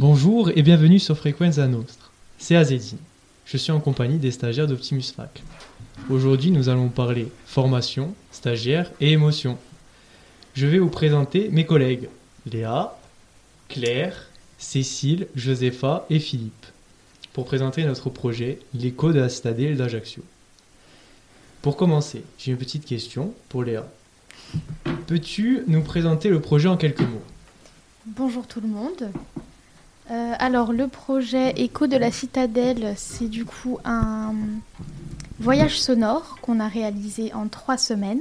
Bonjour et bienvenue sur Frequenza Nostra. C'est Azedine. Je suis en compagnie des stagiaires d'Optimus Fac. Aujourd'hui, nous allons parler formation, stagiaire et émotion. Je vais vous présenter mes collègues Léa, Claire, Cécile, Josepha et Philippe pour présenter notre projet L'écho de la citadelle d'Ajaccio. Pour commencer, j'ai une petite question pour Léa. Peux-tu nous présenter le projet en quelques mots? Bonjour tout le monde. Euh, alors le projet Écho de la Citadelle, c'est du coup un voyage sonore qu'on a réalisé en trois semaines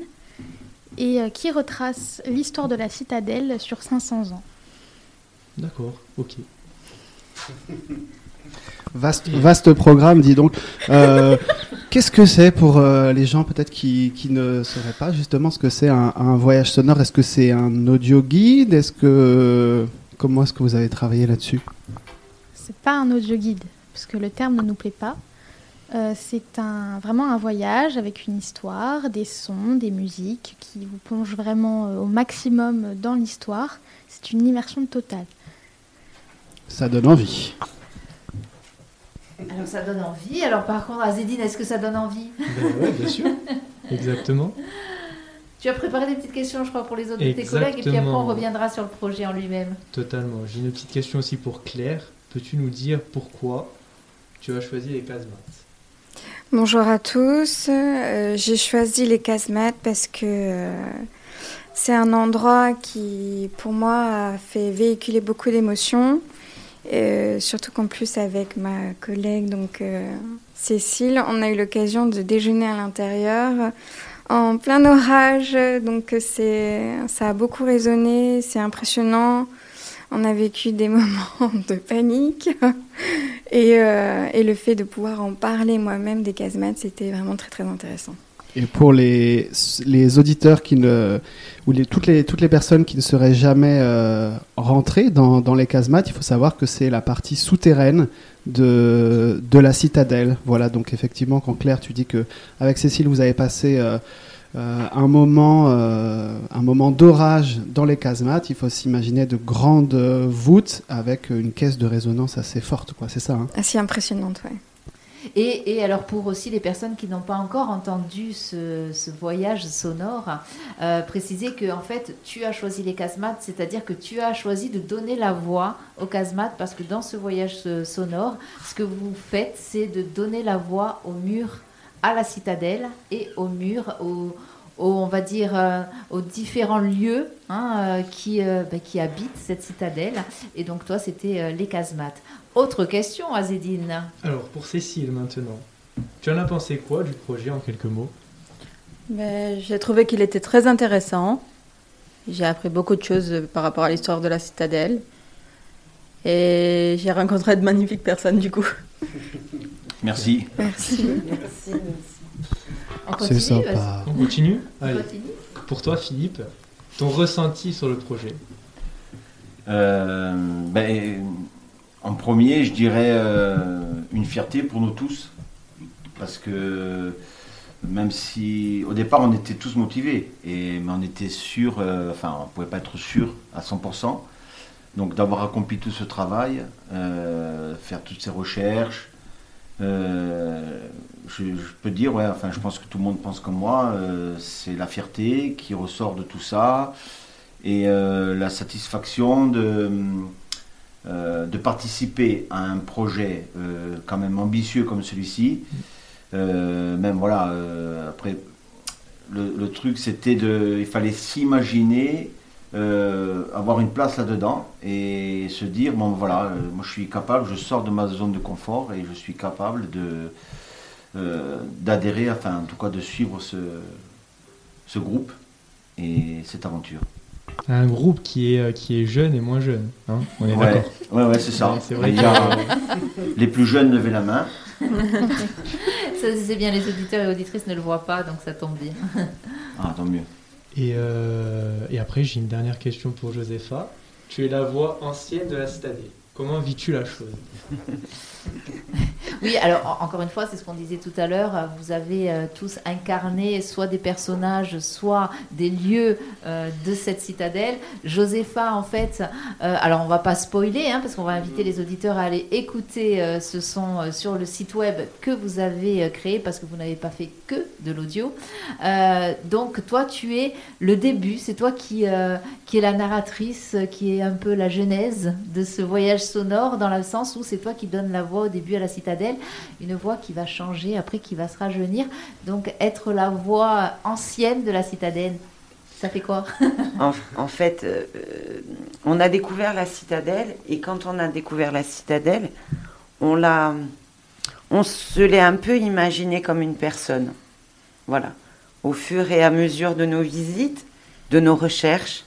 et euh, qui retrace l'histoire de la citadelle sur 500 ans. D'accord, ok. Vaste, vaste programme, dis donc. Euh, Qu'est-ce que c'est pour euh, les gens peut-être qui, qui ne sauraient pas justement ce que c'est un, un voyage sonore? Est-ce que c'est un audio guide? Est-ce que comment est-ce que vous avez travaillé là-dessus C'est pas un audio guide parce que le terme ne nous plaît pas. Euh, c'est un, vraiment un voyage avec une histoire, des sons, des musiques qui vous plongent vraiment euh, au maximum dans l'histoire. C'est une immersion totale. Ça donne envie. Alors ça donne envie. Alors par contre, Azedine, est-ce que ça donne envie? Ben ouais, bien sûr. Exactement. Tu as préparé des petites questions, je crois, pour les autres de tes collègues, et puis après on reviendra sur le projet en lui-même. Totalement. J'ai une petite question aussi pour Claire. Peux-tu nous dire pourquoi tu as choisi les casemates Bonjour à tous. Euh, J'ai choisi les casemates parce que euh, c'est un endroit qui, pour moi, a fait véhiculer beaucoup d'émotions. Euh, surtout qu'en plus, avec ma collègue, donc euh, Cécile, on a eu l'occasion de déjeuner à l'intérieur en plein orage. Donc, c'est, ça a beaucoup résonné. C'est impressionnant. On a vécu des moments de panique. Et, euh, et le fait de pouvoir en parler moi-même des casemates, c'était vraiment très très intéressant. Et pour les, les auditeurs qui ne, ou les, toutes, les, toutes les personnes qui ne seraient jamais euh, rentrées dans, dans les casemates, il faut savoir que c'est la partie souterraine de, de la citadelle. Voilà, donc effectivement, quand Claire, tu dis que avec Cécile, vous avez passé euh, euh, un moment, un moment d'orage dans les casemates, il faut s'imaginer de grandes voûtes avec une caisse de résonance assez forte, quoi. C'est ça. Hein? Assez impressionnante, ouais. Et, alors pour aussi les personnes qui n'ont pas encore entendu ce, ce voyage sonore, euh, préciser que en fait tu as choisi les casemates, c'est-à-dire que tu as choisi de donner la voix aux casemates parce que dans ce voyage euh, sonore, ce que vous faites, c'est de donner la voix au mur, à la citadelle et au mur, au, au- on va dire euh, aux différents lieux hein, euh, qui, euh, bah, qui habitent cette citadelle. Et donc toi, c'était euh, les casemates. Autre question, Azedine. Alors, pour Cécile maintenant. Tu en as pensé quoi du projet en quelques mots? Ben, J'ai trouvé qu'il était très intéressant. J'ai appris beaucoup de choses par rapport à l'histoire de la citadelle. Et j'ai rencontré de magnifiques personnes du coup. Merci. Merci. On C'est continue, sympa. On continue vas-y. Allez. On continue Pour toi, Philippe, ton ressenti sur le projet Euh, ben, en premier, je dirais euh, une fierté pour nous tous. Parce que même si au départ on était tous motivés, et, mais on était sûr, euh, enfin on ne pouvait pas être sûr à 100%. Donc d'avoir accompli tout ce travail, euh, faire toutes ces recherches, euh, je, peux dire, enfin je pense que tout le monde pense comme moi, euh, c'est la fierté qui ressort de tout ça et euh, la satisfaction de, de participer à un projet quand même ambitieux comme celui-ci. Même voilà, après, le, le truc c'était de. Il fallait s'imaginer euh, avoir une place là-dedans et se dire bon voilà, euh, moi je suis capable, je sors de ma zone de confort et je suis capable de. euh, d'adhérer, enfin en tout cas de suivre ce, ce groupe et cette aventure. Un groupe qui est, qui est jeune et moins jeune. hein On est Ouais, d'accord ouais, ouais, c'est ça. Ouais, c'est vrai Il que- y a- les plus jeunes levaient la main. Ça, c'est bien, les auditeurs et auditrices ne le voient pas, donc ça tombe bien. Ah, tant mieux. Et, euh, et après, j'ai une dernière question pour Josepha. Tu es la voix ancienne de la citadelle. Comment vis-tu la chose? Oui, alors encore une fois, c'est ce qu'on disait tout à l'heure. Vous avez euh, tous incarné soit des personnages, soit des lieux euh, de cette citadelle. Josépha, en fait, euh, alors on va pas spoiler, hein, parce qu'on va inviter les auditeurs à aller écouter ce son sur le site web que vous avez créé, parce que vous n'avez pas fait que de l'audio. donc toi, tu es le début, c'est toi qui, qui est la narratrice, qui est un peu la genèse de ce voyage sonore, dans le sens où c'est toi qui donne la voix au début à la citadelle, une voix qui va changer après, qui va se rajeunir. Donc être la voix ancienne de la citadelle, ça fait quoi? En, fait, euh, on a découvert la citadelle et quand on a découvert la citadelle, on l'a, on se l'est un peu imaginé comme une personne. Voilà. Au fur et à mesure de nos visites, de nos recherches,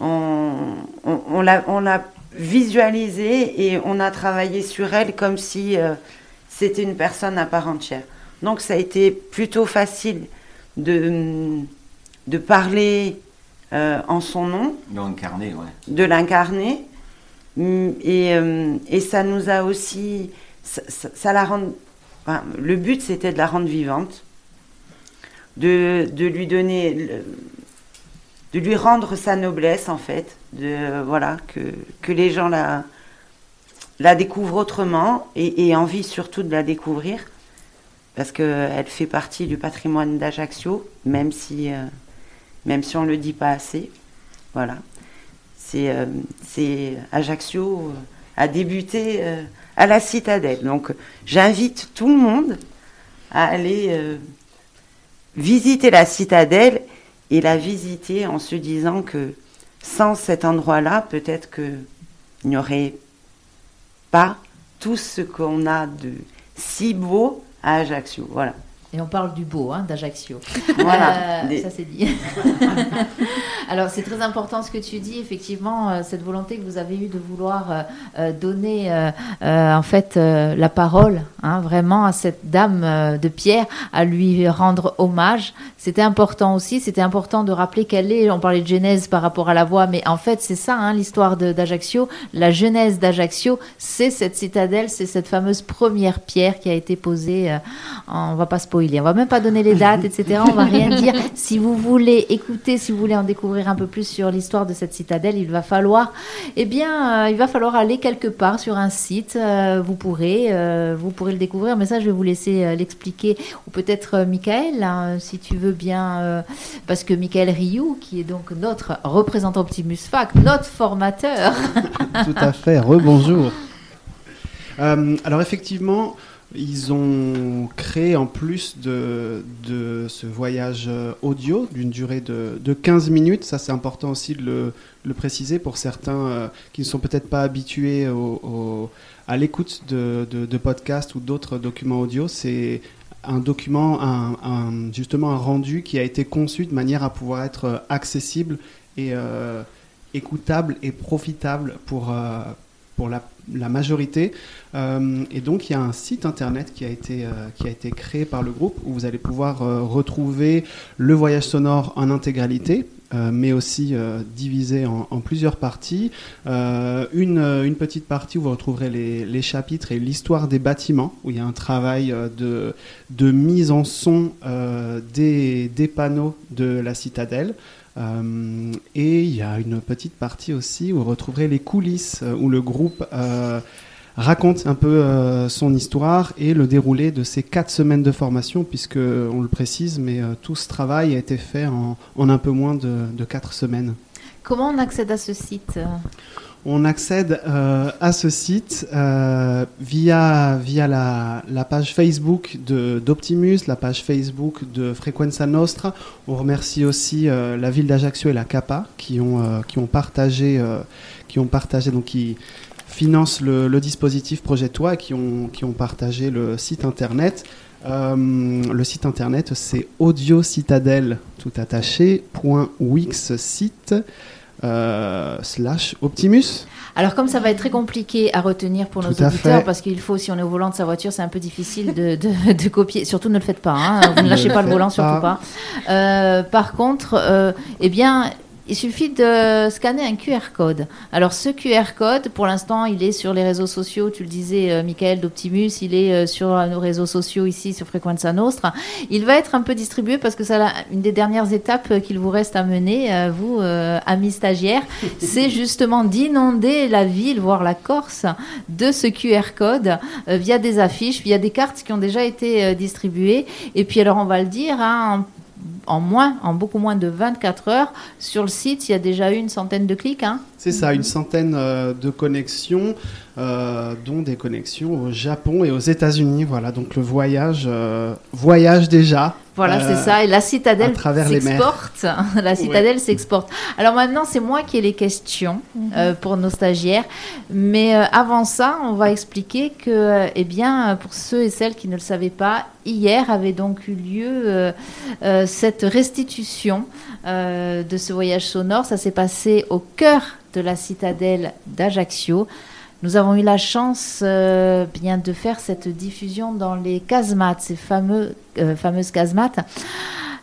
on, on l'a visualisée et on a travaillé sur elle comme si euh, c'était une personne à part entière. Donc ça a été plutôt facile de, de parler euh, en son nom. De l'incarner, ouais. De l'incarner. Mm, et, euh, et, ça nous a aussi... Ça, la rend, le but, c'était de la rendre vivante, de, de lui donner de lui rendre sa noblesse en fait, voilà que, les gens la découvrent autrement et, envie surtout de la découvrir parce qu'elle fait partie du patrimoine d'Ajaccio, même si euh, même si on le dit pas assez. Voilà, c'est euh, Ajaccio euh, a débuté à la Citadelle, donc j'invite tout le monde à aller visiter la Citadelle et la visiter en se disant que sans cet endroit-là, peut-être qu'il n'y aurait pas tout ce qu'on a de si beau à Ajaccio. Voilà. Et on parle du beau, hein, d'Ajaccio. Voilà. Euh, ça c'est dit. Alors c'est très important ce que tu dis, effectivement, euh, cette volonté que vous avez eue de vouloir euh, donner en fait la parole hein, vraiment à cette dame de pierre, à lui rendre hommage. C'était important aussi, c'était important de rappeler qu'elle est, on parlait de genèse par rapport à la voix, mais en fait c'est ça hein, l'histoire d'Ajaccio. La genèse d'Ajaccio, c'est cette citadelle, c'est cette fameuse première pierre qui a été posée, on va pas se il On va même pas donner les dates, etc. On va rien dire. Si vous voulez écouter, si vous voulez en découvrir un peu plus sur l'histoire de cette citadelle, il va falloir, eh bien, euh, il va falloir aller quelque part sur un site. Euh, vous pourrez, euh, vous pourrez le découvrir. Mais ça, je vais vous laisser l'expliquer, ou peut-être Michael, hein, si tu veux bien, parce que Michael Rioux, qui est donc notre représentant Optimus Fac, notre formateur. Tout à fait. Rebonjour. alors effectivement, ils ont créé en plus de, ce voyage euh, audio d'une durée de, de, 15 minutes, ça c'est important aussi de le, préciser pour certains euh, qui ne sont peut-être pas habitués à l'écoute de, podcasts ou d'autres documents audio, c'est un document, justement un rendu qui a été conçu de manière à pouvoir être accessible et euh, écoutable et profitable pour, pour la, la majorité. Euh, et donc, il y a un site internet qui a été, euh, qui a été créé par le groupe où vous allez pouvoir euh, retrouver le voyage sonore en intégralité. mais aussi divisé en, plusieurs parties. Une, une, petite partie où vous retrouverez les, les chapitres et l'histoire des bâtiments, où il y a un travail de, de mise en son des, des, panneaux de la citadelle. Euh, et il y a une petite partie aussi où vous retrouverez les coulisses, euh, où le groupe euh, raconte un peu son histoire et le déroulé de ces quatre semaines de formation, puisque on le précise, mais tout ce travail a été fait en, un peu moins de quatre semaines. Comment on accède à ce site? On accède euh, à ce site euh, via, via la, page Facebook d'Optimus, la page Facebook de Frequenza Nostra. On remercie aussi euh, la ville d'Ajaccio et la CAPA qui ont, qui ont partagé, qui ont partagé, donc qui financent le, dispositif Projet Toi et qui ont, qui ont partagé le site internet. le site internet c'est audiocitadelle tout attaché, .wix site euh, slash Optimus. Alors comme ça va être très compliqué à retenir pour nos auditeurs, parce qu'il faut, si on est au volant de sa voiture, c'est un peu difficile de, de, copier. Surtout ne le faites pas, hein. vous ne lâchez pas le volant, surtout pas. Euh, par contre, euh, eh bien, il suffit de scanner un QR code. Alors ce QR code, pour l'instant, il est sur les réseaux sociaux. Tu le disais, euh, Michael d'Optimus, il est euh, sur nos réseaux sociaux ici sur Frequenza Nostra. Il va être un peu distribué parce que c'est une des dernières étapes euh, qu'il vous reste à mener, vous, amis stagiaires, c'est justement d'inonder la ville, voire la Corse, de ce QR code via des affiches, via des cartes qui ont déjà été distribuées. Et puis alors on va le dire, hein, en moins, en beaucoup moins de 24 heures. Sur le site, il y a déjà eu une centaine de clics. Hein. C'est ça, une centaine euh, de connexions, euh, dont des connexions au Japon et aux États-Unis. Voilà, donc le voyage, euh, voyage déjà. Voilà, c'est ça. Et la citadelle s'exporte. la citadelle s'exporte. Alors maintenant, c'est moi qui ai les questions mhm. pour nos stagiaires. Mais avant ça, on va expliquer que, eh bien, pour ceux et celles qui ne le savaient pas, hier avait donc eu lieu cette restitution de ce voyage sonore. Ça s'est passé au cœur de la citadelle d'Ajaccio. Nous avons eu la chance euh, bien de faire cette diffusion dans les casemates, ces euh, fameuses casemates.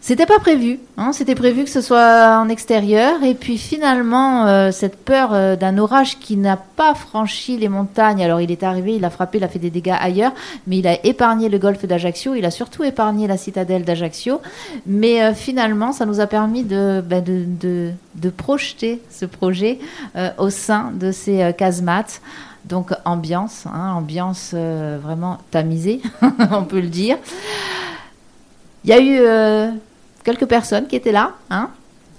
C'était pas prévu, hein, c'était prévu que ce soit en extérieur. Et puis finalement, euh, cette peur d'un orage qui n'a pas franchi les montagnes, alors il est arrivé, il a frappé, il a fait des dégâts ailleurs, mais il a épargné le golfe d'Ajaccio, il a surtout épargné la citadelle d'Ajaccio. Mais finalement, ça nous a permis de, ben, de, de, projeter ce projet au sein de ces casemates. Donc ambiance, hein, ambiance vraiment tamisée, on peut le dire. Il y a eu quelques personnes qui étaient là, hein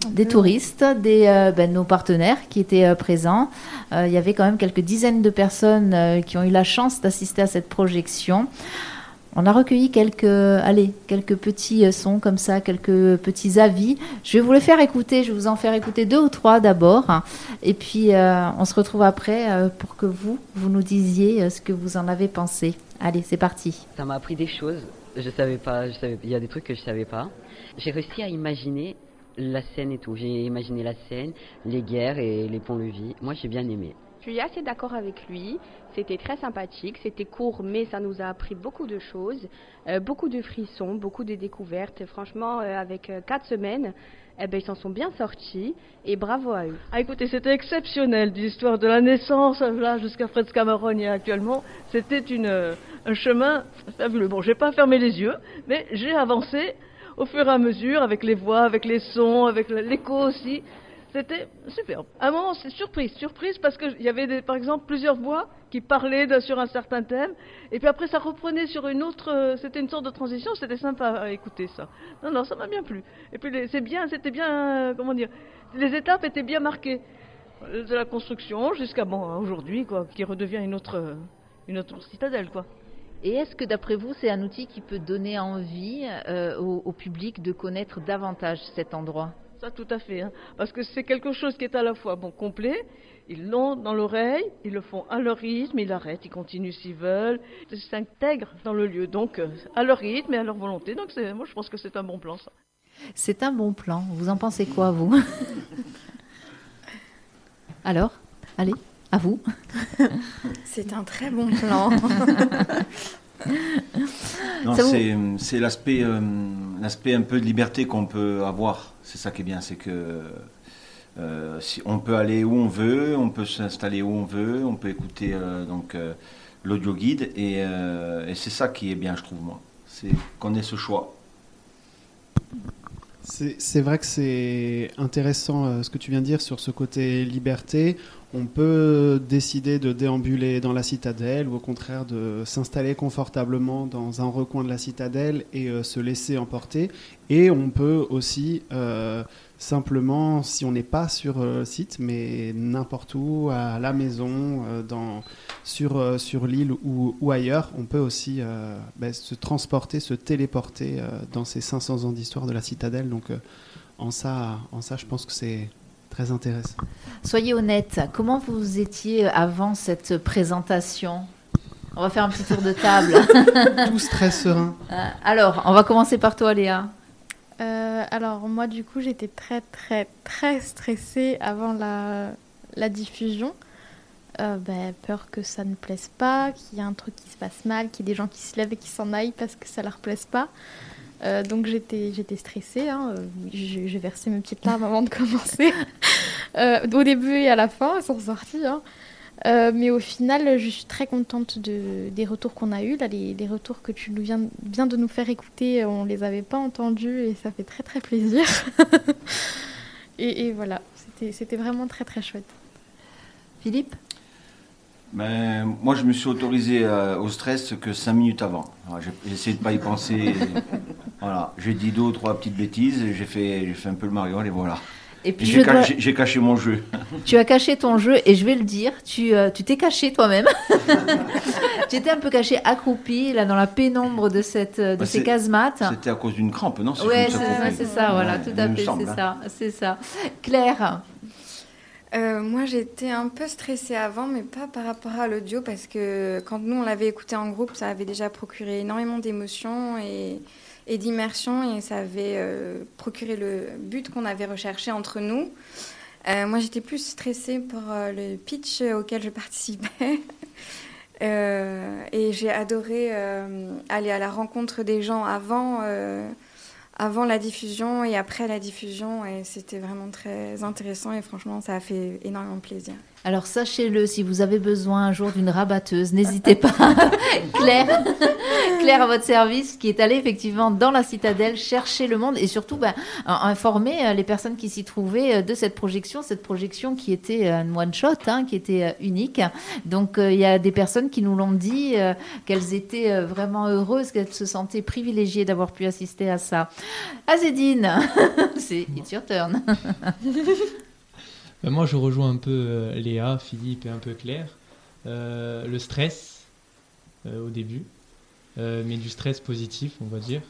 des touristes, des, euh, ben, nos partenaires qui étaient euh, présents. Euh, il y avait quand même quelques dizaines de personnes qui ont eu la chance d'assister à cette projection. On a recueilli quelques, allez, quelques petits sons comme ça, quelques petits avis. Je vais vous les faire écouter. Je vais vous en faire écouter deux ou trois d'abord, et puis on se retrouve après pour que vous, vous nous disiez ce que vous en avez pensé. Allez, c'est parti. Ça m'a appris des choses. Je savais pas. Il y a des trucs que je savais pas j'ai réussi à imaginer la scène et tout. J'ai imaginé la scène, les guerres et les ponts-levis. Moi, j'ai bien aimé. Je suis assez d'accord avec lui. C'était très sympathique. C'était court, mais ça nous a appris beaucoup de choses, euh, beaucoup de frissons, beaucoup de découvertes. franchement, euh, avec euh, quatre semaines, eh ben, ils s'en sont bien sortis et bravo à eux. Ah, écoutez, c'était exceptionnel, l'histoire de la naissance là jusqu'à Fred Cameron actuellement. C'était un chemin fabuleux. Bon, j'ai pas fermé les yeux, mais j'ai avancé au fur et à mesure, avec les voix, avec les sons, avec l'écho aussi. C'était superbe. À un moment, c'est surprise, surprise parce qu'il y avait par exemple plusieurs voix qui parlaient sur un certain thème, et puis après ça reprenait sur une autre. Euh, c'était une sorte de transition. C'était sympa à écouter ça. Non, non, ça m'a bien plu. Et puis c'est bien, c'était bien, euh, comment dire, les étapes étaient bien marquées de la construction jusqu'à bon aujourd'hui quoi, qui redevient une autre, une autre citadelle quoi. Et est-ce que d'après vous, c'est un outil qui peut donner envie euh, au, public de connaître davantage cet endroit? Ça, tout à fait. Hein. parce que c'est quelque chose qui est à la fois bon complet. Ils l'ont dans l'oreille, ils le font à leur rythme, ils arrêtent, ils continuent s'ils veulent. Ils s'intègrent dans le lieu, donc euh, à leur rythme et à leur volonté. Donc moi, je pense que c'est un bon plan, ça. C'est un bon plan. Vous en pensez quoi, vous? Alors, allez. À vous. C'est un très bon plan. c'est l'aspect euh, l'aspect un peu de liberté qu'on peut avoir. C'est ça qui est bien, c'est que euh, si on peut aller où on veut, on peut s'installer où on veut, on peut écouter euh, donc l'audio guide et, et c'est ça qui est bien, je trouve moi. C'est qu'on ait ce choix. C'est vrai que c'est intéressant ce que tu viens de dire sur ce côté liberté on peut décider de déambuler dans la citadelle ou au contraire de s'installer confortablement dans un recoin de la citadelle et euh, se laisser emporter. Et on peut aussi euh, simplement, si on n'est pas sur le site, mais n'importe où, à la maison, euh, sur, l'île ou, ailleurs, on peut aussi ben, se transporter, se téléporter dans ces 500 ans d'histoire de la citadelle. Donc en ça, en ça, je pense que c'est Très intéressant. Soyez honnête, comment vous étiez avant cette présentation? On va faire un petit tour de table. Tous très sereins. Euh, alors, on va commencer par toi, Léa. Euh, alors, moi, du coup, j'étais très, très, très stressée avant la, la diffusion. Euh, ben, peur que ça ne plaise pas, qu'il y ait un truc qui se passe mal, qu'il y ait des gens qui se lèvent et qui s'en aillent parce que ça leur plaise pas. Euh, donc j'étais, j'étais stressée. hein. J'ai versé mes petites larmes avant de commencer. Euh, au début et à la fin, elles sont sorties. hein. Euh, mais au final, je suis très contente de, des retours qu'on a eus. Là, les, retours que tu nous viens, viens de nous faire écouter, on les avait pas entendus et ça fait très très plaisir. et, et voilà, c'était vraiment très très chouette. Philippe? Ben, moi, je me suis autorisé euh, au stress que 5 minutes avant. Alors, J'ai essayé de pas y penser. voilà, j'ai dit deux ou trois petites bêtises, j'ai fait, j'ai fait un peu le mariole et voilà. Et puis J'ai caché, mon jeu. Tu as caché ton jeu et je vais le dire, tu euh, tu t'es caché toi-même. tu étais un peu caché accroupi là dans la pénombre de cette euh, de Bah, ces casemates. C'était à cause d'une crampe, non me c'est ça, compris. c'est ça, voilà, Ouais, tout à fait, c'est hein. ça, c'est ça. Claire, Euh, moi, j'étais un peu stressée avant, mais pas par rapport à l'audio, parce que quand nous, on l'avait écouté en groupe, ça avait déjà procuré énormément d'émotions et, et d'immersion, et ça avait euh, procuré le but qu'on avait recherché entre nous. Euh, moi, j'étais plus stressée pour le pitch auquel je participais. Et j'ai adoré aller à la rencontre des gens avant, avant la diffusion et après la diffusion. Et c'était vraiment très intéressant et franchement, ça a fait énormément plaisir. Alors sachez-le, si vous avez besoin un jour d'une rabatteuse, n'hésitez pas. Claire, Claire à votre service, qui est allée effectivement dans la citadelle chercher le monde et surtout ben, in- informer euh, les personnes qui s'y trouvaient euh, de cette projection, cette projection qui était euh, un one shot, hein, qui était unique. Donc il y a des personnes qui nous l'ont dit qu'elles étaient vraiment heureuses, qu'elles se sentaient privilégiées d'avoir pu assister à ça. Azedine, c'est it's your turn. Ben, moi, je rejoins un peu euh, Léa, Philippe et un peu Claire. Euh, le stress euh, au début, euh, mais du stress positif, on va dire.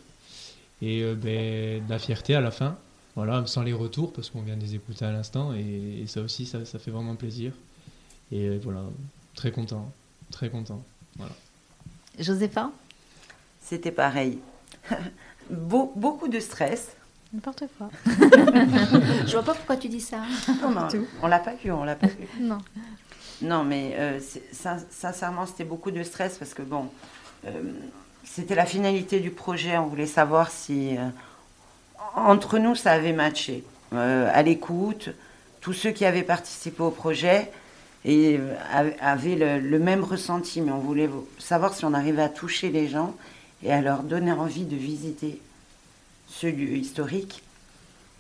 Et euh, ben, de la fierté à la fin. Voilà, sans les retours, parce qu'on vient de les écouter à l'instant. Et, et ça aussi, ça, ça fait vraiment plaisir. Et voilà, très content. Très content. Voilà. Josépha? C'était pareil. Beau- beaucoup de stress. N'importe quoi. Je vois pas pourquoi tu dis ça. Non, non, on l'a pas vu, on l'a pas vu. Non. Non, mais euh, sin- sincèrement, c'était beaucoup de stress parce que bon, euh, c'était la finalité du projet. On voulait savoir si euh, entre nous ça avait matché. Euh, à l'écoute, tous ceux qui avaient participé au projet et euh, av- avaient le, le même ressenti, mais on voulait vo- savoir si on arrivait à toucher les gens et à leur donner envie de visiter ce lieu historique,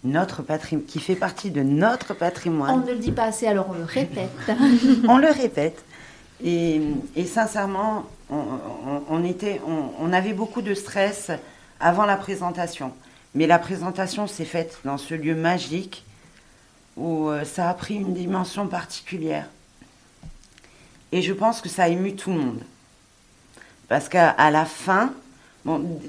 notre patrimoine, qui fait partie de notre patrimoine On ne le dit pas assez, alors on le répète. on le répète. Et, et sincèrement, on, on- on était, on, on avait beaucoup de stress avant la présentation. Mais la présentation s'est faite dans ce lieu magique où euh, ça a pris une dimension particulière. Et je pense que ça a ému tout le monde. Parce qu'à la fin, bon,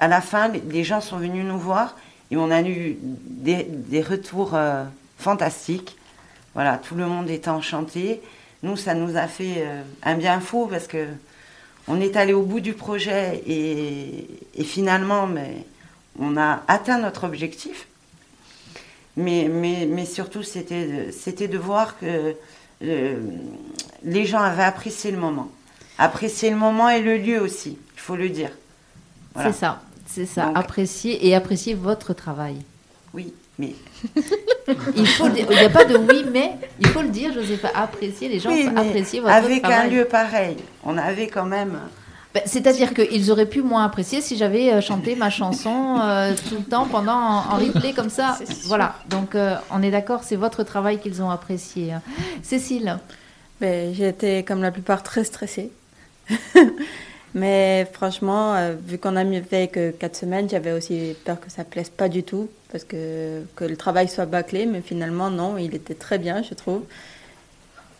à la fin, les, gens sont venus nous voir et on a eu des, retours euh, fantastiques. Voilà, tout le monde était enchanté. Nous, ça nous a fait euh, un bien fou parce que on est allé au bout du projet et, finalement, mais, on a atteint notre objectif. Mais, mais, mais surtout, c'était de, de voir que euh, les gens avaient apprécié le moment. Apprécié le moment et le lieu aussi, il faut le dire. Voilà. C'est ça, c'est ça. Donc- apprécier et apprécier votre travail. Oui, mais Il faut, le dire. il n'y a pas de oui, mais il faut le dire, Joseph. Apprécier les gens, Oui, mais apprécier votre avec travail. un lieu pareil, on avait quand même. Ben, C'est-à-dire qu'ils auraient pu moins apprécier si j'avais euh, chanté ma chanson euh, tout le temps pendant en, en replay comme ça. Voilà. Donc euh, on est d'accord, c'est votre travail qu'ils ont apprécié. hein. Cécile, Ben, j'ai été, comme la plupart, très stressée. Mais franchement, euh, vu qu'on a mis fait que 4 semaines, j'avais aussi peur que ça plaise pas du tout, parce que, que le travail soit bâclé, mais finalement, non, il était très bien, je trouve.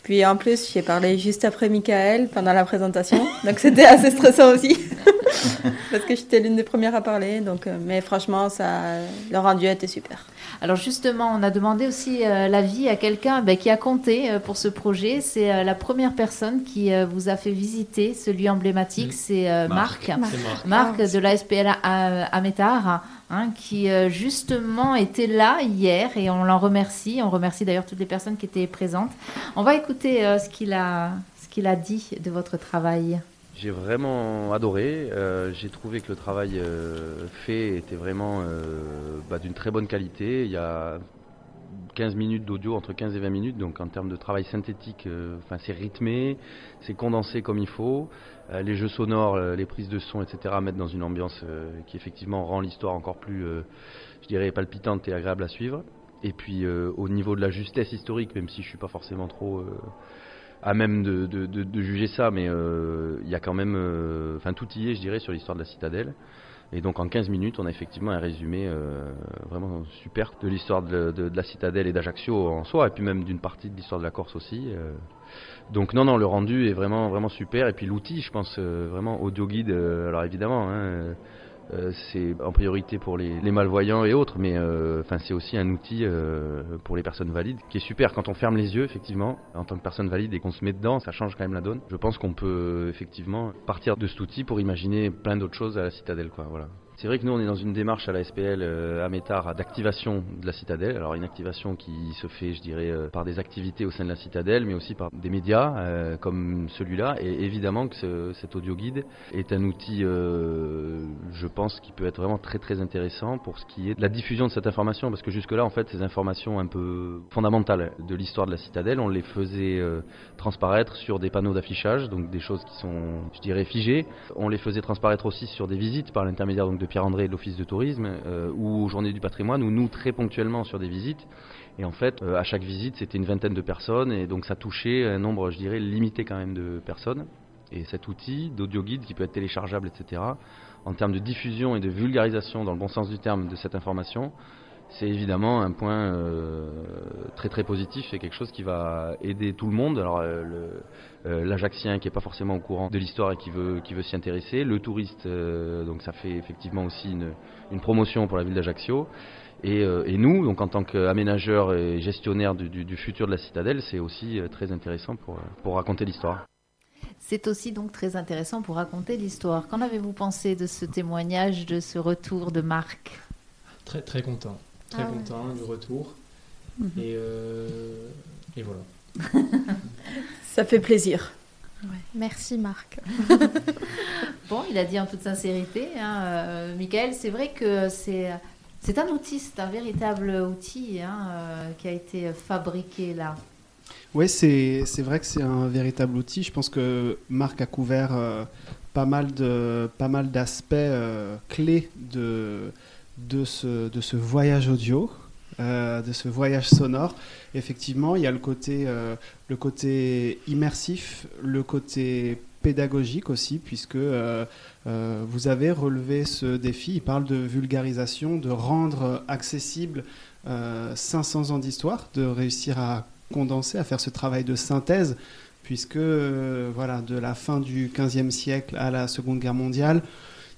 Puis en plus, j'ai parlé juste après Michael pendant la présentation, donc c'était assez stressant aussi, parce que j'étais l'une des premières à parler. Donc, euh, mais franchement, ça, le rendu était super. Alors justement, on a demandé aussi euh, l'avis à quelqu'un ben, qui a compté euh, pour ce projet. C'est euh, la première personne qui vous a fait visiter ce lieu emblématique, Mm. c'est Marc. Marc. C'est Marc. Marc de la SPL à, à Métard, hein, qui euh, justement était là hier et on l'en remercie. On remercie d'ailleurs toutes les personnes qui étaient présentes. On va écouter euh, ce qu'il a, ce qu'il a dit de votre travail. J'ai vraiment adoré. Euh, j'ai trouvé que le travail euh, fait était vraiment euh, bah, d'une très bonne qualité. Il y a 15 minutes d'audio, entre 15 et 20 minutes, donc en termes de travail synthétique, enfin c'est rythmé, c'est condensé comme il faut. les jeux sonores, les prises de son, etc., mettent dans une ambiance qui effectivement rend l'histoire encore plus, je dirais, palpitante et agréable à suivre. Et puis au niveau de la justesse historique, même si je suis pas forcément trop à même de, de, juger ça, mais euh, il y a quand même, euh, enfin tout y est, je dirais, sur l'histoire de la citadelle. Et donc en 15 minutes, on a effectivement un résumé euh, vraiment super de l'histoire de, la citadelle et d'Ajaccio en soi, et puis même d'une partie de l'histoire de la Corse aussi. Donc non, non, le rendu est vraiment, vraiment super. Et puis l'outil, je pense vraiment audio guide. alors évidemment, hein, euh, c'est en priorité pour les, malvoyants et autres, mais euh, c'est aussi un outil euh, pour les personnes valides qui est super quand on ferme les yeux effectivement en tant que personne valide et qu'on se met dedans, ça change quand même la donne. Je pense qu'on peut effectivement partir de cet outil pour imaginer plein d'autres choses à la citadelle quoi. Voilà. C'est vrai que nous, on est dans une démarche à la SPL euh, à Métard d'activation de la citadelle. Alors, une activation qui se fait, je dirais, euh, par des activités au sein de la citadelle, mais aussi par des médias euh, comme celui-là. Et évidemment que cet audio guide est un outil, je pense, qui peut être vraiment très très intéressant pour ce qui est de la diffusion de cette information. Parce que jusque-là, en fait, ces informations un peu fondamentales de l'histoire de la citadelle, on les faisait transparaître sur des panneaux d'affichage, donc des choses qui sont, je dirais, figées. On les faisait transparaître aussi sur des visites par l'intermédiaire de Pierre-André de l'Office de tourisme euh, ou aux Journées du patrimoine où nous très ponctuellement sur des visites. Et en fait, euh, à chaque visite, c'était une vingtaine de personnes et donc ça touchait un nombre, je dirais, limité quand même de personnes. Et cet outil d'audio guide qui peut être téléchargeable, etc., en termes de diffusion et de vulgarisation dans le bon sens du terme de cette information, c'est évidemment un point euh, très très positif et quelque chose qui va aider tout le monde. Alors euh, euh, l'Ajaxien qui n'est pas forcément au courant de l'histoire et qui veut, qui veut s'y intéresser, le touriste, donc ça fait effectivement aussi une, une promotion pour la ville d'Ajaccio. Et, et, nous, donc en tant qu'aménageurs et gestionnaires du, du, du, futur de la citadelle, c'est aussi très intéressant pour, pour raconter l'histoire. C'est aussi donc très intéressant pour raconter l'histoire. Qu'en avez-vous pensé de ce témoignage, de ce retour de Marc? Très très content très ah content du retour. Mhm. et, euh, et, voilà. Ça fait plaisir. Merci Marc. bon, il a dit en toute sincérité, hein, euh, Michael, c'est vrai que c'est c'est un outil, c'est un véritable outil hein, euh, qui a été fabriqué là. Oui, c'est vrai que c'est un véritable outil. Je pense que Marc a couvert pas mal de pas mal d'aspects clés de de ce, de ce voyage audio, euh, de ce voyage sonore. Effectivement, il y a le côté, euh, le côté immersif, le côté pédagogique aussi, puisque euh, vous avez relevé ce défi. Il parle de vulgarisation, de rendre accessible 500 ans d'histoire, de réussir à condenser, à faire ce travail de synthèse, puisque voilà, de la fin du XVe siècle à la Seconde Guerre mondiale,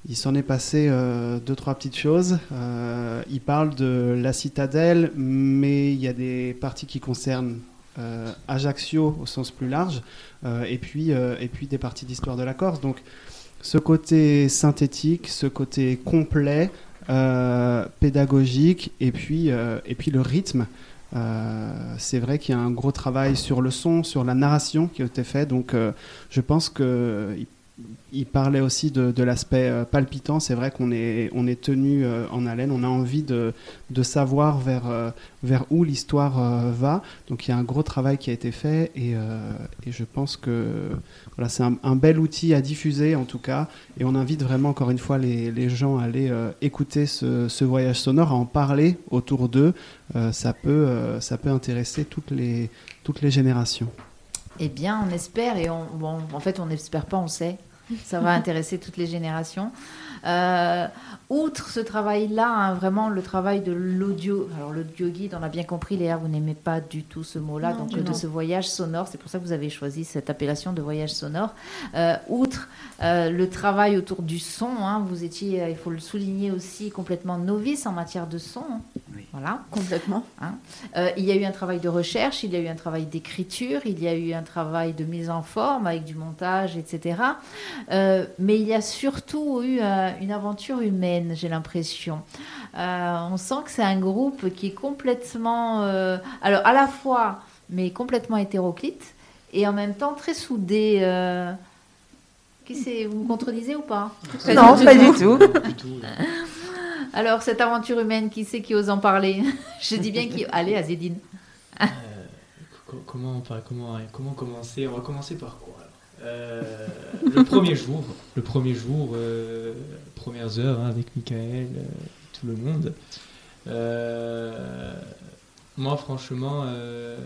il s'en est passé euh, deux, trois petites choses. Euh, il parle de la citadelle, mais il y a des parties qui concernent euh, Ajaccio au sens plus large, et, puis, et puis des parties d'histoire de la Corse. Donc ce côté synthétique, ce côté complet, pédagogique, et puis, et puis le rythme. c'est vrai qu'il y a un gros travail sur le son, sur la narration qui a été fait. Donc, je pense qu'il il parlait aussi de, l'aspect euh, palpitant. C'est vrai qu'on est, on est tenu euh, en haleine. On a envie de, de savoir vers, euh, vers où l'histoire va. Donc il y a un gros travail qui a été fait et, et je pense que voilà, c'est un, bel outil à diffuser en tout cas. Et on invite vraiment encore une fois les, les gens à aller écouter ce, ce, voyage sonore, à en parler autour d'eux. ça, peut, ça peut intéresser toutes les, toutes les générations. Eh bien, on espère, et on, bon, en fait, on n'espère pas, on sait. Ça va intéresser toutes les générations. Euh, outre ce travail-là, hein, vraiment le travail de l'audio, alors l'audio guide, on a bien compris, Léa, vous n'aimez pas du tout ce mot-là, donc de ce voyage sonore, c'est pour ça que vous avez choisi cette appellation de voyage sonore. Euh, outre euh, le travail autour du son, hein, vous étiez, il faut le souligner aussi, complètement novice en matière de son. Hein. Voilà. Complètement. il y a eu un travail de recherche, il y a eu un travail d'écriture, il y a eu un travail de mise en forme avec du montage, etc. mais il y a surtout eu une aventure humaine, j'ai l'impression. Euh, on sent que c'est un groupe qui est complètement, euh, alors à la fois, mais complètement hétéroclite et en même temps très soudé. Euh, Qui c'est Vous me contredisez ou pas? Non, pas du tout. Alors, cette aventure humaine, qui c'est qui ose en parler? Je dis bien qui. Allez, Azedine. Euh, co- comment, comment, comment commencer? On va commencer par quoi? Le premier jour, le premier jour, euh, premières heures hein, avec Michael, euh, tout le monde. Euh, moi, franchement, euh,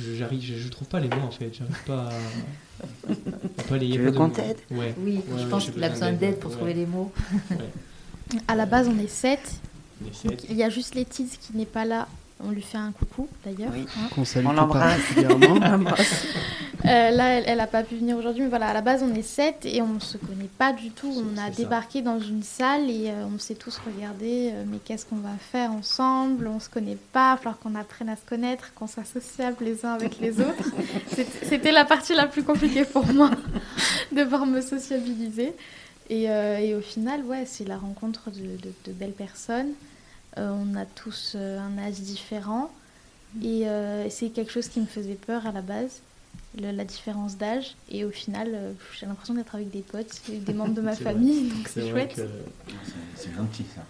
je- j'arrive, je, je trouve pas les mots en fait. J'arrive pas à, à pas les. Tu veux qu'on t'aide? Ouais. Oui, Ouais, je ouais, pense j'ai qu'il a besoin d'aide pour ouais. trouver les mots. À la base, on est sept. Il y a juste Létice qui n'est pas là. On lui fait un coucou d'ailleurs. Oui. hein. Qu'on salue On l'embrasse. Euh, là, elle, elle a pas pu venir aujourd'hui, mais voilà, à la base, on est sept et on se connaît pas du tout. On a ça. débarqué dans une salle et euh, on s'est tous regardé. euh, mais qu'est-ce qu'on va faire ensemble? On se connaît pas. Il va falloir qu'on apprenne à se connaître, qu'on soit sociable les uns avec les autres. C'était- la partie la plus compliquée pour moi, devoir me sociabiliser. Et, et au final, ouais, c'est la rencontre de, de- de belles personnes. On a tous un âge différent. Et euh, c'est quelque chose qui me faisait peur à la base, le- la différence d'âge. Et au final, euh, j'ai l'impression d'être avec des potes, des membres de ma vrai. famille, donc C'est chouette. que C'est- gentil ça.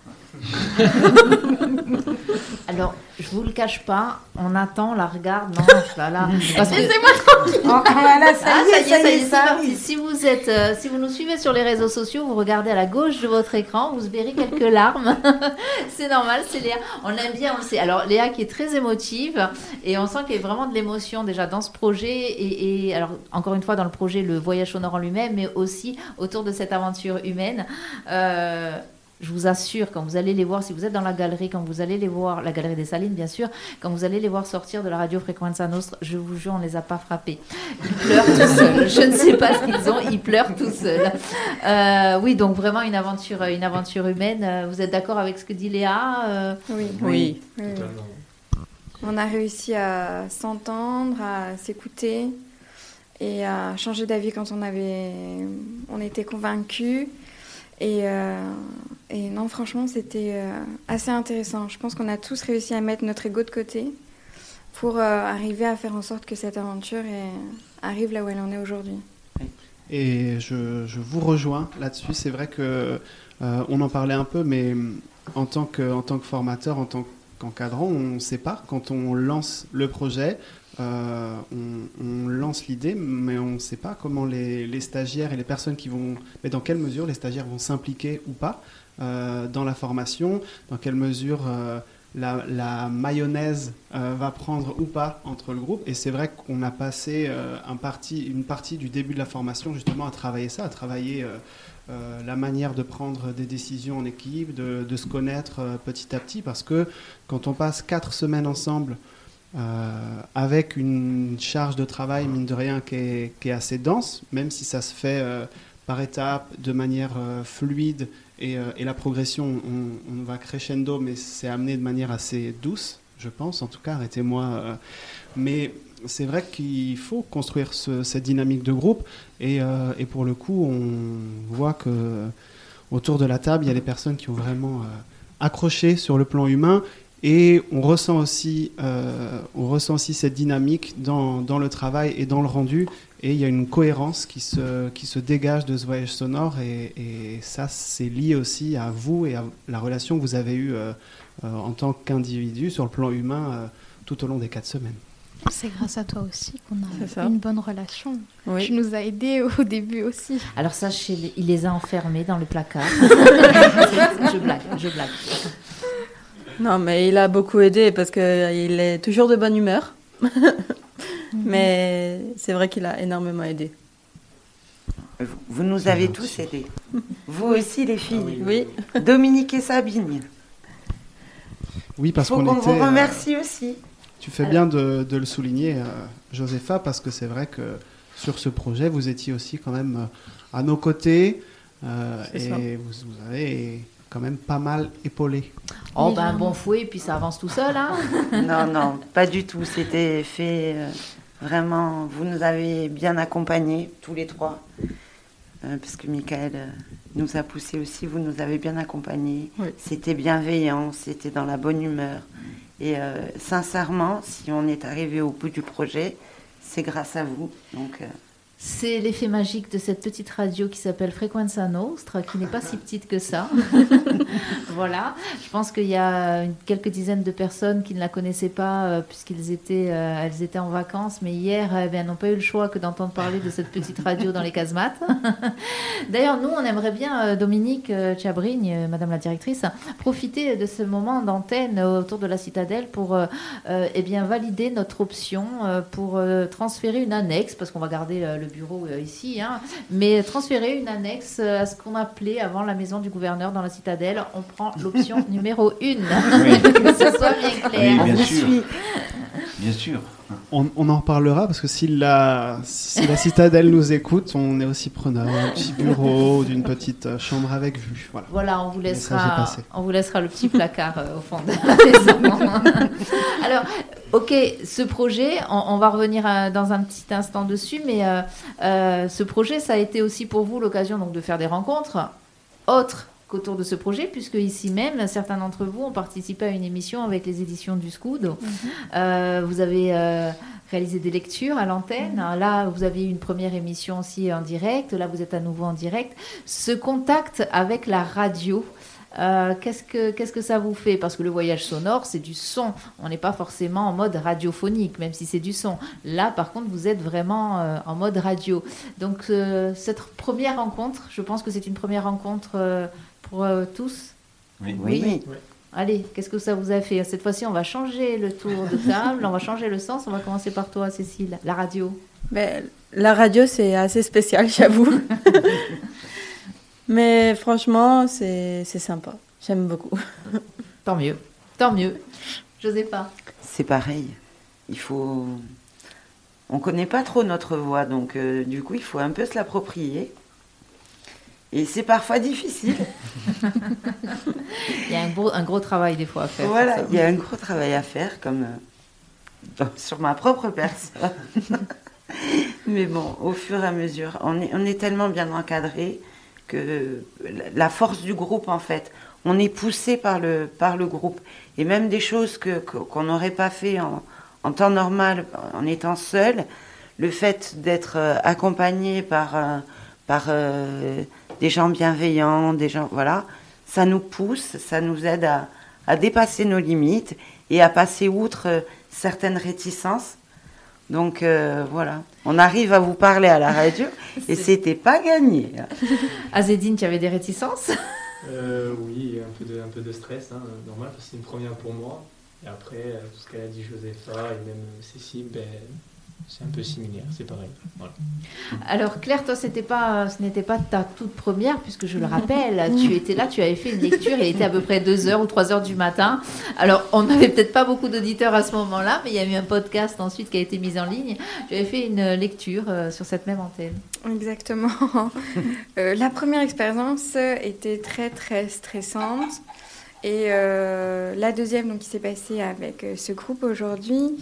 Alors, je vous le cache pas, on attend, on la regarde, non, là, là. Parce que... Laissez-moi voilà, ça Ah, y est, ça y est, ça parti. arrive. Si vous êtes, euh, si vous nous suivez sur les réseaux sociaux, vous regardez à la gauche de votre écran, vous verrez quelques larmes. c'est normal, c'est Léa. On aime bien, on le sait. Alors Léa qui est très émotive et on sent qu'il y a vraiment de l'émotion déjà dans ce projet et, et alors encore une fois dans le projet le voyage au nord en lui-même, mais aussi autour de cette aventure humaine. Euh, je vous assure, quand vous allez les voir, si vous êtes dans la galerie, quand vous allez les voir, la galerie des Salines, bien sûr, quand vous allez les voir sortir de la radio Frequenza Nostra, je vous jure, on ne les a pas frappés. Ils pleurent tout seuls. Je ne sais pas ce qu'ils ont, ils pleurent tout seuls. Euh, oui, donc vraiment une aventure, une aventure humaine. Euh, Vous êtes d'accord avec ce que dit Léa Euh, Oui. Oui. Oui, oui. totalement. On a réussi à s'entendre, à s'écouter et à changer d'avis quand on avait, on était convaincus. Et, euh, et non, franchement, c'était euh, assez intéressant. Je pense qu'on a tous réussi à mettre notre ego de côté pour euh, arriver à faire en sorte que cette aventure est- arrive là où elle en est aujourd'hui. Et je, je vous rejoins là-dessus. C'est vrai que euh, on en parlait un peu, mais hum, en tant que, en tant que formateur, en tant qu'encadrant, on ne sait pas. Quand on lance le projet, euh, on, lance l'idée, mais on ne sait pas comment les, stagiaires et les personnes qui vont, mais dans quelle mesure les stagiaires vont s'impliquer ou pas euh, dans la formation, dans quelle mesure euh, la, mayonnaise euh, va prendre ou pas entre le groupe. Et c'est vrai qu'on a passé euh, une partie du début de la formation justement à travailler ça, à travailler euh, euh, la manière de prendre des décisions en équipe, de, se connaître euh, petit à petit, parce que quand on passe quatre semaines ensemble, euh, avec une charge de travail, mine de rien, qui est, assez dense, même si ça se fait euh, par étapes, de manière euh, fluide, et, euh, et la progression, on, va crescendo, mais c'est amené de manière assez douce, je pense, en tout cas, arrêtez-moi. euh, mais c'est vrai qu'il faut construire ce- cette dynamique de groupe, et, euh, et pour le coup, on voit que autour de la table, il y a des personnes qui ont vraiment accroché sur le plan humain, et on ressent aussi, euh, on ressent aussi cette dynamique dans, dans le travail et dans le rendu. Et il y a une cohérence qui se, qui se dégage de ce voyage sonore. Et, et ça, c'est lié aussi à vous et à la relation que vous avez eue euh, euh, en tant qu'individu sur le plan humain euh, tout au long des quatre semaines. C'est grâce à toi aussi qu'on a ça. une bonne relation. Oui. Tu nous as aidés au début aussi. Alors sachez, il les a enfermés dans le placard. je blague, je blague. Non, mais il a beaucoup aidé parce qu'il est toujours de bonne humeur. mais c'est vrai qu'il a énormément aidé. Vous- nous avez tous aidés. Vous aussi, les filles. Oui. Dominique et Sabine. Oui, parce qu'on était. vous euh, remercie aussi. Tu fais bien de, de le souligner, euh, Josepha, parce que c'est vrai que sur ce projet, vous étiez aussi quand même euh, à nos côtés euh, et vous avez quand même pas mal épaulé. Oh, ben un bon fouet, puis ça avance tout seul. Hein Non, non, pas du tout. C'était fait euh, vraiment. Vous nous avez bien accompagnés, tous les trois. Euh, parce que Michael euh, nous a poussé aussi. Vous nous avez bien accompagnés. Oui. C'était bienveillant, c'était dans la bonne humeur. Et euh, sincèrement, si on est arrivé au bout du projet, c'est grâce à vous. Donc, euh, C'est l'effet magique de cette petite radio qui s'appelle Frequenza Nostra, qui n'est pas si petite que ça. voilà. Je pense qu'il y a quelques dizaines de personnes qui ne la connaissaient pas euh, puisqu'ils étaient, euh, étaient en vacances. Mais hier, eh elles n'ont pas eu le choix que d'entendre parler de cette petite radio dans les casemates. D'ailleurs, nous, on aimerait bien, euh, Dominique Chabrigne, Madame la directrice, profiter de ce moment d'antenne autour de la citadelle pour eh bien, valider notre option pour transférer une annexe, parce qu'on va garder le bureau euh, ici, hein, mais transférer une annexe euh, à ce qu'on appelait avant la maison du gouverneur dans la citadelle. On prend l'option numéro une, que ce soit bien clair. Oui, bien sûr. Bien sûr. On, on en reparlera parce que si la, si la citadelle nous écoute, on est aussi preneur d'un petit bureau, d'une petite euh, chambre avec vue. Voilà. Voilà, on vous laissera, on vous laissera le petit placard euh, au fond de la maison. Alors, ok, ce projet, on, on va revenir euh, dans un petit instant dessus, mais euh, euh, ce projet, ça a été aussi pour vous l'occasion donc de faire des rencontres autres qu'autour de ce projet, puisque ici même, certains d'entre vous ont participé à une émission avec les éditions du Scoud. Euh, vous avez euh, réalisé des lectures à l'antenne. Là, vous avez eu une première émission aussi en direct. Là, vous êtes à nouveau en direct. Ce contact avec la radio. euh, qu'est-ce que ça vous fait? Parce que le voyage sonore, c'est du son. On n'est pas forcément en mode radiophonique, même si c'est du son. Là, par contre, vous êtes vraiment euh, en mode radio. Donc, euh, cette première rencontre, je pense que c'est une première rencontre pour euh, tous. Oui. Oui. Allez, qu'est-ce que ça vous a fait Cette fois-ci, on va changer le tour de table, on va changer le sens. On va commencer par toi, Cécile. La radio. Ben, la radio, c'est assez spécial, j'avoue. Mais franchement, c'est c'est sympa. J'aime beaucoup. Tant mieux. Tant mieux. Je sais pas. C'est pareil. Il faut. On connaît pas trop notre voix, donc euh, du coup, il faut un peu se l'approprier. Et c'est parfois difficile. Il y a un gros, un gros travail des fois à faire. voilà, il y a un gros travail à faire, comme euh, dans- sur ma propre personne. Mais bon, au fur et à mesure, on est, on est tellement bien encadré que la- force du groupe, en fait, on est poussé par le, par le groupe. Et même des choses que, qu'on n'aurait pas fait en, en temps normal, en étant seul, le fait d'être euh, accompagné par, euh, par euh, des gens bienveillants, des gens, voilà, ça nous pousse, ça nous aide à, à dépasser nos limites et à passer outre euh, certaines réticences. Donc euh, voilà, on arrive à vous parler à la radio et c'était pas gagné. Azedine, tu avais des réticences? Euh, oui, un peu de, un peu de stress, hein, normal, parce que c'est une première pour moi. Et après, tout ce qu'elle a dit Josepha et même Cécile, ben, c'est un peu similaire, c'est pareil. Voilà. Alors Claire, toi, c'était pas, ce n'était pas ta toute première, puisque je le rappelle, tu étais là, tu avais fait une lecture, il était à peu près 2h ou 3h du matin. Alors, on n'avait peut-être pas beaucoup d'auditeurs à ce moment-là, mais il y a eu un podcast ensuite qui a été mis en ligne. Tu avais fait une lecture euh, sur cette même antenne. Exactement. Euh, la première expérience était très très stressante. Et euh, la deuxième, donc, qui s'est passée avec euh, ce groupe aujourd'hui,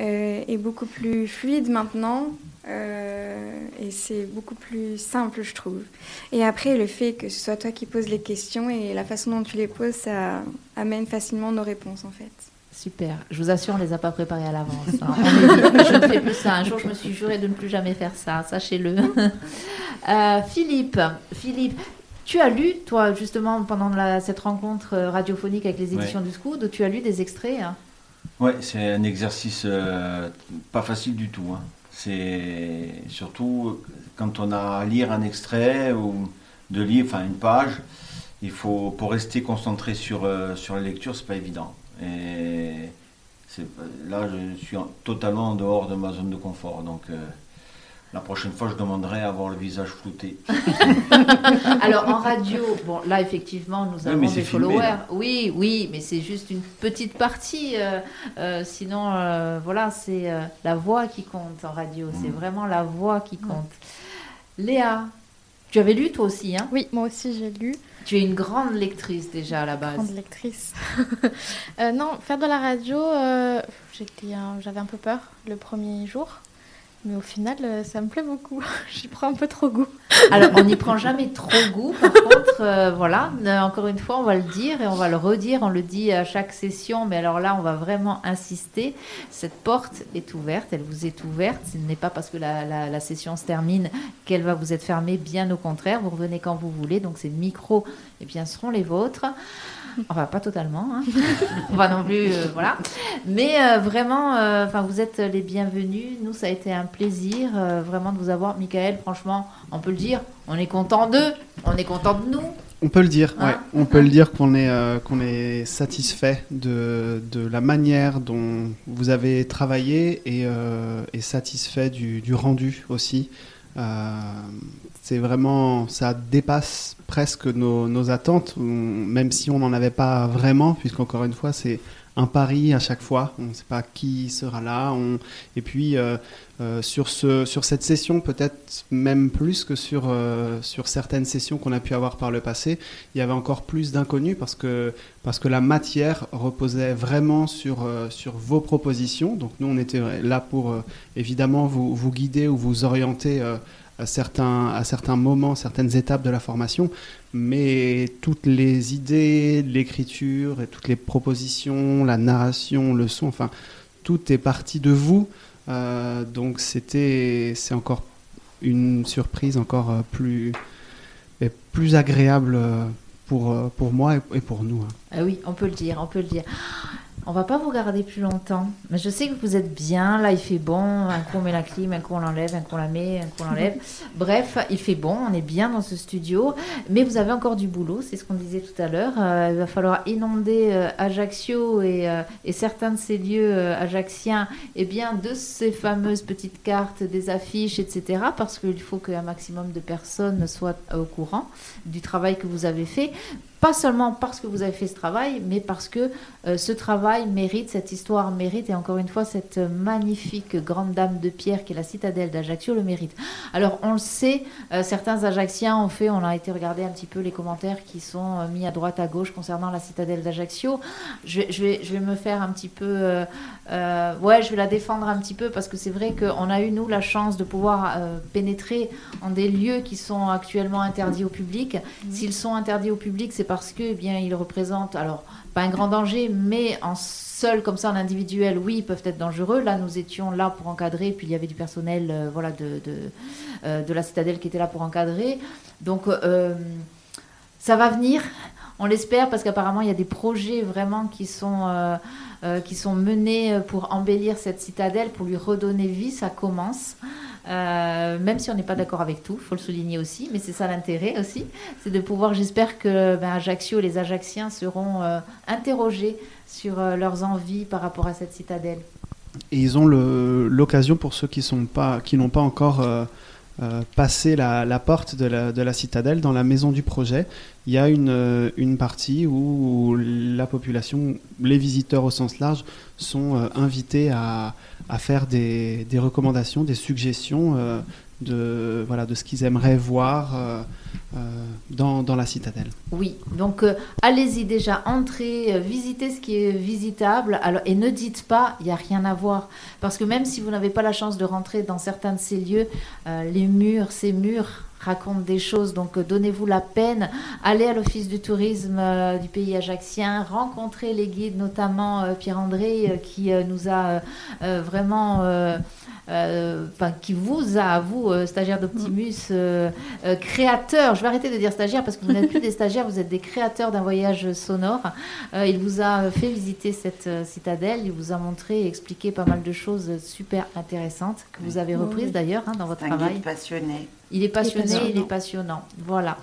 euh, est beaucoup plus fluide maintenant. et c'est beaucoup plus simple, je trouve. Et après, le fait que ce soit toi qui poses les questions et la façon dont tu les poses, ça amène facilement nos réponses, en fait. Super. Je vous assure, on les a pas préparés à l'avance. hein. Je ne fais plus ça. Un jour, je me suis juré de ne plus jamais faire ça. Sachez-le. Philippe, Philippe, tu as lu, toi, justement, pendant la- cette rencontre euh, radiophonique avec les éditions Ouais. du Scoud, tu as lu des extraits. hein? Ouais, c'est un exercice euh, pas facile du tout. hein. C'est surtout quand on a à lire un extrait ou de lire, enfin une page, il faut pour rester concentré sur euh, sur la lecture, c'est pas évident. Et là, je suis en- totalement en dehors de ma zone de confort. Donc euh, la prochaine fois, je demanderai à avoir le visage flouté. Alors en radio, bon là effectivement nous Oui, avons mais des filmé, followers. Oui, oui, mais c'est juste une petite partie. euh, euh, sinon, euh, voilà, c'est euh, la voix qui compte en radio. C'est vraiment la voix qui compte. Léa, tu avais lu toi aussi, hein? Oui, moi aussi j'ai lu. Tu es une grande lectrice déjà à la base. Grande lectrice. Euh, non, faire de la radio, euh, j'avais un peu peur le premier jour. Mais au final, euh, ça me plaît beaucoup. J'y prends un peu trop goût. Alors, on n'y prend jamais trop goût. Par contre, euh, voilà, euh, encore une fois, on va le dire et on va le redire. On le dit à chaque session, mais alors là, on va vraiment insister. Cette porte est ouverte, elle vous est ouverte. Ce n'est pas parce que la, la- la session se termine qu'elle va vous être fermée. Bien au contraire, vous revenez quand vous voulez. Donc, ces micros, eh bien, seront les vôtres. Enfin, pas totalement. Hein. on va non plus, euh, voilà. Mais euh, vraiment, euh, enfin, vous êtes les bienvenus. Nous, ça a été un plaisir vraiment de vous avoir, Michael. Franchement, on peut le dire, on est content d'eux, on est content de nous. On peut le dire, Hein? Ouais. On peut le dire qu'on est, euh, qu'on est satisfait de, de la manière dont vous avez travaillé et, euh, et satisfait du, du rendu aussi. Euh, c'est vraiment, ça dépasse presque nos, attentes, même si on n'en avait pas vraiment, puisqu'encore une fois, c'est un pari à chaque fois. On ne sait pas qui sera là. Et puis, euh, euh, sur, ce, sur cette session, peut-être même plus que sur, euh, sur certaines sessions qu'on a pu avoir par le passé, il y avait encore plus d'inconnus parce que, parce que la matière reposait vraiment sur, sur vos propositions. Donc nous, on était là pour évidemment vous, vous guider ou vous orienter à, certains, à certains moments, certaines étapes de la formation, mais toutes les idées, l'écriture et toutes les propositions, la narration, le son, enfin, tout est parti de vous. Euh, donc c'était, c'est encore une surprise encore euh, plus, plus agréable euh, pour, pour moi et, et pour nous. hein. Ah oui, on peut le dire, on peut le dire. On va pas vous garder plus longtemps, mais je sais que vous êtes bien. Là, il fait bon. Un coup on met la clim, un coup on l'enlève, un coup on la met, un coup on l'enlève. Bref, il fait bon. On est bien dans ce studio, mais vous avez encore du boulot. C'est ce qu'on disait tout à l'heure. Euh, il va falloir inonder euh, Ajaccio et, euh, et certains de ces lieux ajaxiens, et bien de ces fameuses petites cartes, des affiches, etc. Parce qu'il faut qu'un maximum de personnes soient au courant du travail que vous avez fait. Pas seulement parce que vous avez fait ce travail, mais parce que euh, ce travail mérite, cette histoire mérite, et encore une fois, cette magnifique grande dame de pierre qui est la citadelle d'Ajaccio le mérite. Alors, on le sait, euh, certains Ajaxiens ont fait, on a été regarder un petit peu les commentaires qui sont euh, mis à droite, à gauche concernant la citadelle d'Ajaccio. Je, vais- je, vais, je vais me faire un petit peu. euh, ouais, je vais la défendre un petit peu parce que c'est vrai qu'on a eu, nous, la chance de pouvoir pénétrer en des lieux qui sont actuellement interdits au public. S'ils sont interdits au public, c'est parce que, eh bien, ils représentent, alors, pas un grand danger, mais en seul comme ça en individuel, oui, ils peuvent être dangereux. Là, nous étions là pour encadrer, puis il y avait du personnel, euh, voilà, de, euh, de la citadelle qui était là pour encadrer. Donc, euh, ça va venir. On l'espère parce qu'apparemment il y a des projets vraiment qui sont, qui sont menés pour embellir cette citadelle, pour lui redonner vie. Ça commence. Euh, même si on n'est pas d'accord avec tout, faut le souligner aussi, mais c'est ça l'intérêt aussi, c'est de pouvoir, j'espère que ben, Ajaccio, les Ajaxiens seront euh, interrogés sur euh, leurs envies par rapport à cette citadelle. Et ils ont l'occasion, pour ceux qui n'ont pas encore euh, passé la, porte de la, de la citadelle, dans la maison du projet, il y a une, euh, partie où la population, les visiteurs au sens large, sont euh, invités à, faire des, recommandations, des suggestions de, voilà, de ce qu'ils aimeraient voir euh, euh, dans, la citadelle. Oui, donc euh, allez-y déjà, entrez, visitez ce qui est visitable, alors, et ne dites pas il n'y a rien à voir. Parce que même si vous n'avez pas la chance de rentrer dans certains de ces lieux, les murs, ces murs racontent des choses, donc euh, donnez-vous la peine, allez à l'office du tourisme euh, du pays ajaxien, rencontrez les guides, notamment euh, Pierre-André, euh, qui nous a vraiment... enfin, qui vous a, vous, stagiaire d'Optimus, euh, créateur, je vais arrêter de dire stagiaire parce que vous n'êtes plus des stagiaires, vous êtes des créateurs d'un voyage sonore. Il vous a fait visiter cette citadelle, il vous a montré et expliqué pas mal de choses super intéressantes que vous avez Oui. reprises d'ailleurs hein, dans votre Un travail. guide passionné. Il est passionné, il est passionnant. passionnant. Voilà.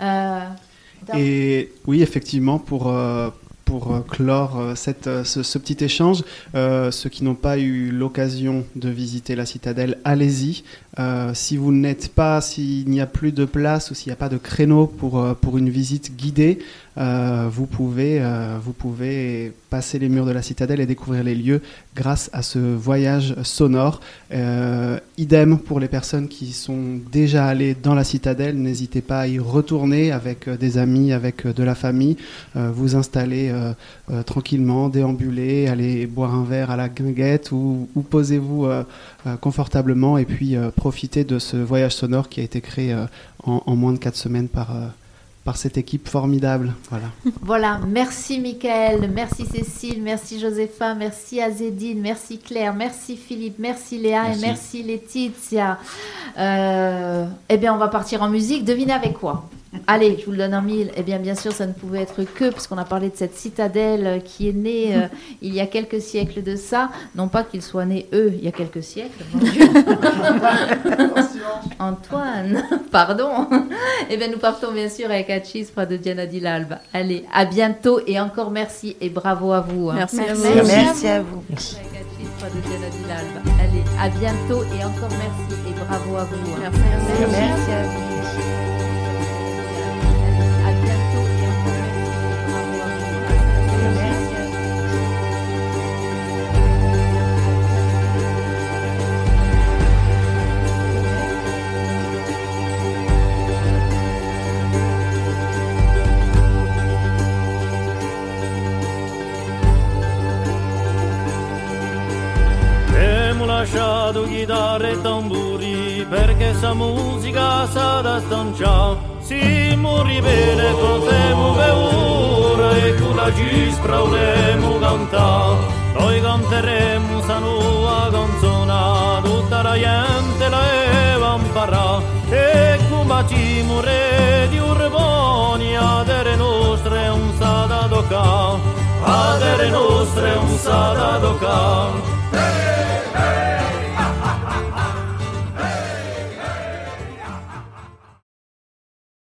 Euh, Et oui, effectivement, pour, euh, pour euh, clore cette, ce, ce petit échange, euh, ceux qui n'ont pas eu l'occasion de visiter la citadelle, allez-y. Euh, si vous n'êtes pas, s'il n'y a plus de place ou s'il n'y a pas de créneau pour, pour une visite guidée, euh, vous, pouvez, euh, vous pouvez passer les murs de la citadelle et découvrir les lieux grâce à ce voyage sonore. Euh, idem pour les personnes qui sont déjà allées dans la citadelle, n'hésitez pas à y retourner avec des amis, avec de la famille, vous installer tranquillement, déambuler, aller boire un verre à la guinguette ou, ou posez-vous confortablement et puis profiter de ce voyage sonore qui a été créé en, en, moins de 4 semaines par par cette équipe formidable. Voilà. Voilà, merci Michael, merci Cécile, merci Josépha, merci Azedine, merci Claire, merci Philippe, merci Léa. Et merci Laetitia. Euh, eh bien, on va partir en musique. Devinez avec quoi? Allez, je vous le donne en mille. Eh bien, bien sûr, ça ne pouvait être que, puisqu'on a parlé de cette citadelle qui est née euh, il y a quelques siècles de ça. Non pas qu'ils soient nés, eux, il y a quelques siècles. Antoine, pardon. Eh bien, nous partons bien sûr avec Achispa de Diana Dilalba. Allez, à bientôt et encore merci et bravo à vous. Hein. Merci, merci, à vous. Merci à vous. Merci. Allez, à bientôt et encore merci et bravo à vous. Merci, merci, merci à vous. Lasciato chitarre e tamburi perché sa musica sa da stanciare si morri bene potremo ora e con la cispra volemo cantare noi canteremo sa nuova canzone tutta la gente la eva imparare e come ci muore di urboni adere nostre un sa da toccare adere nostre un sa da toccare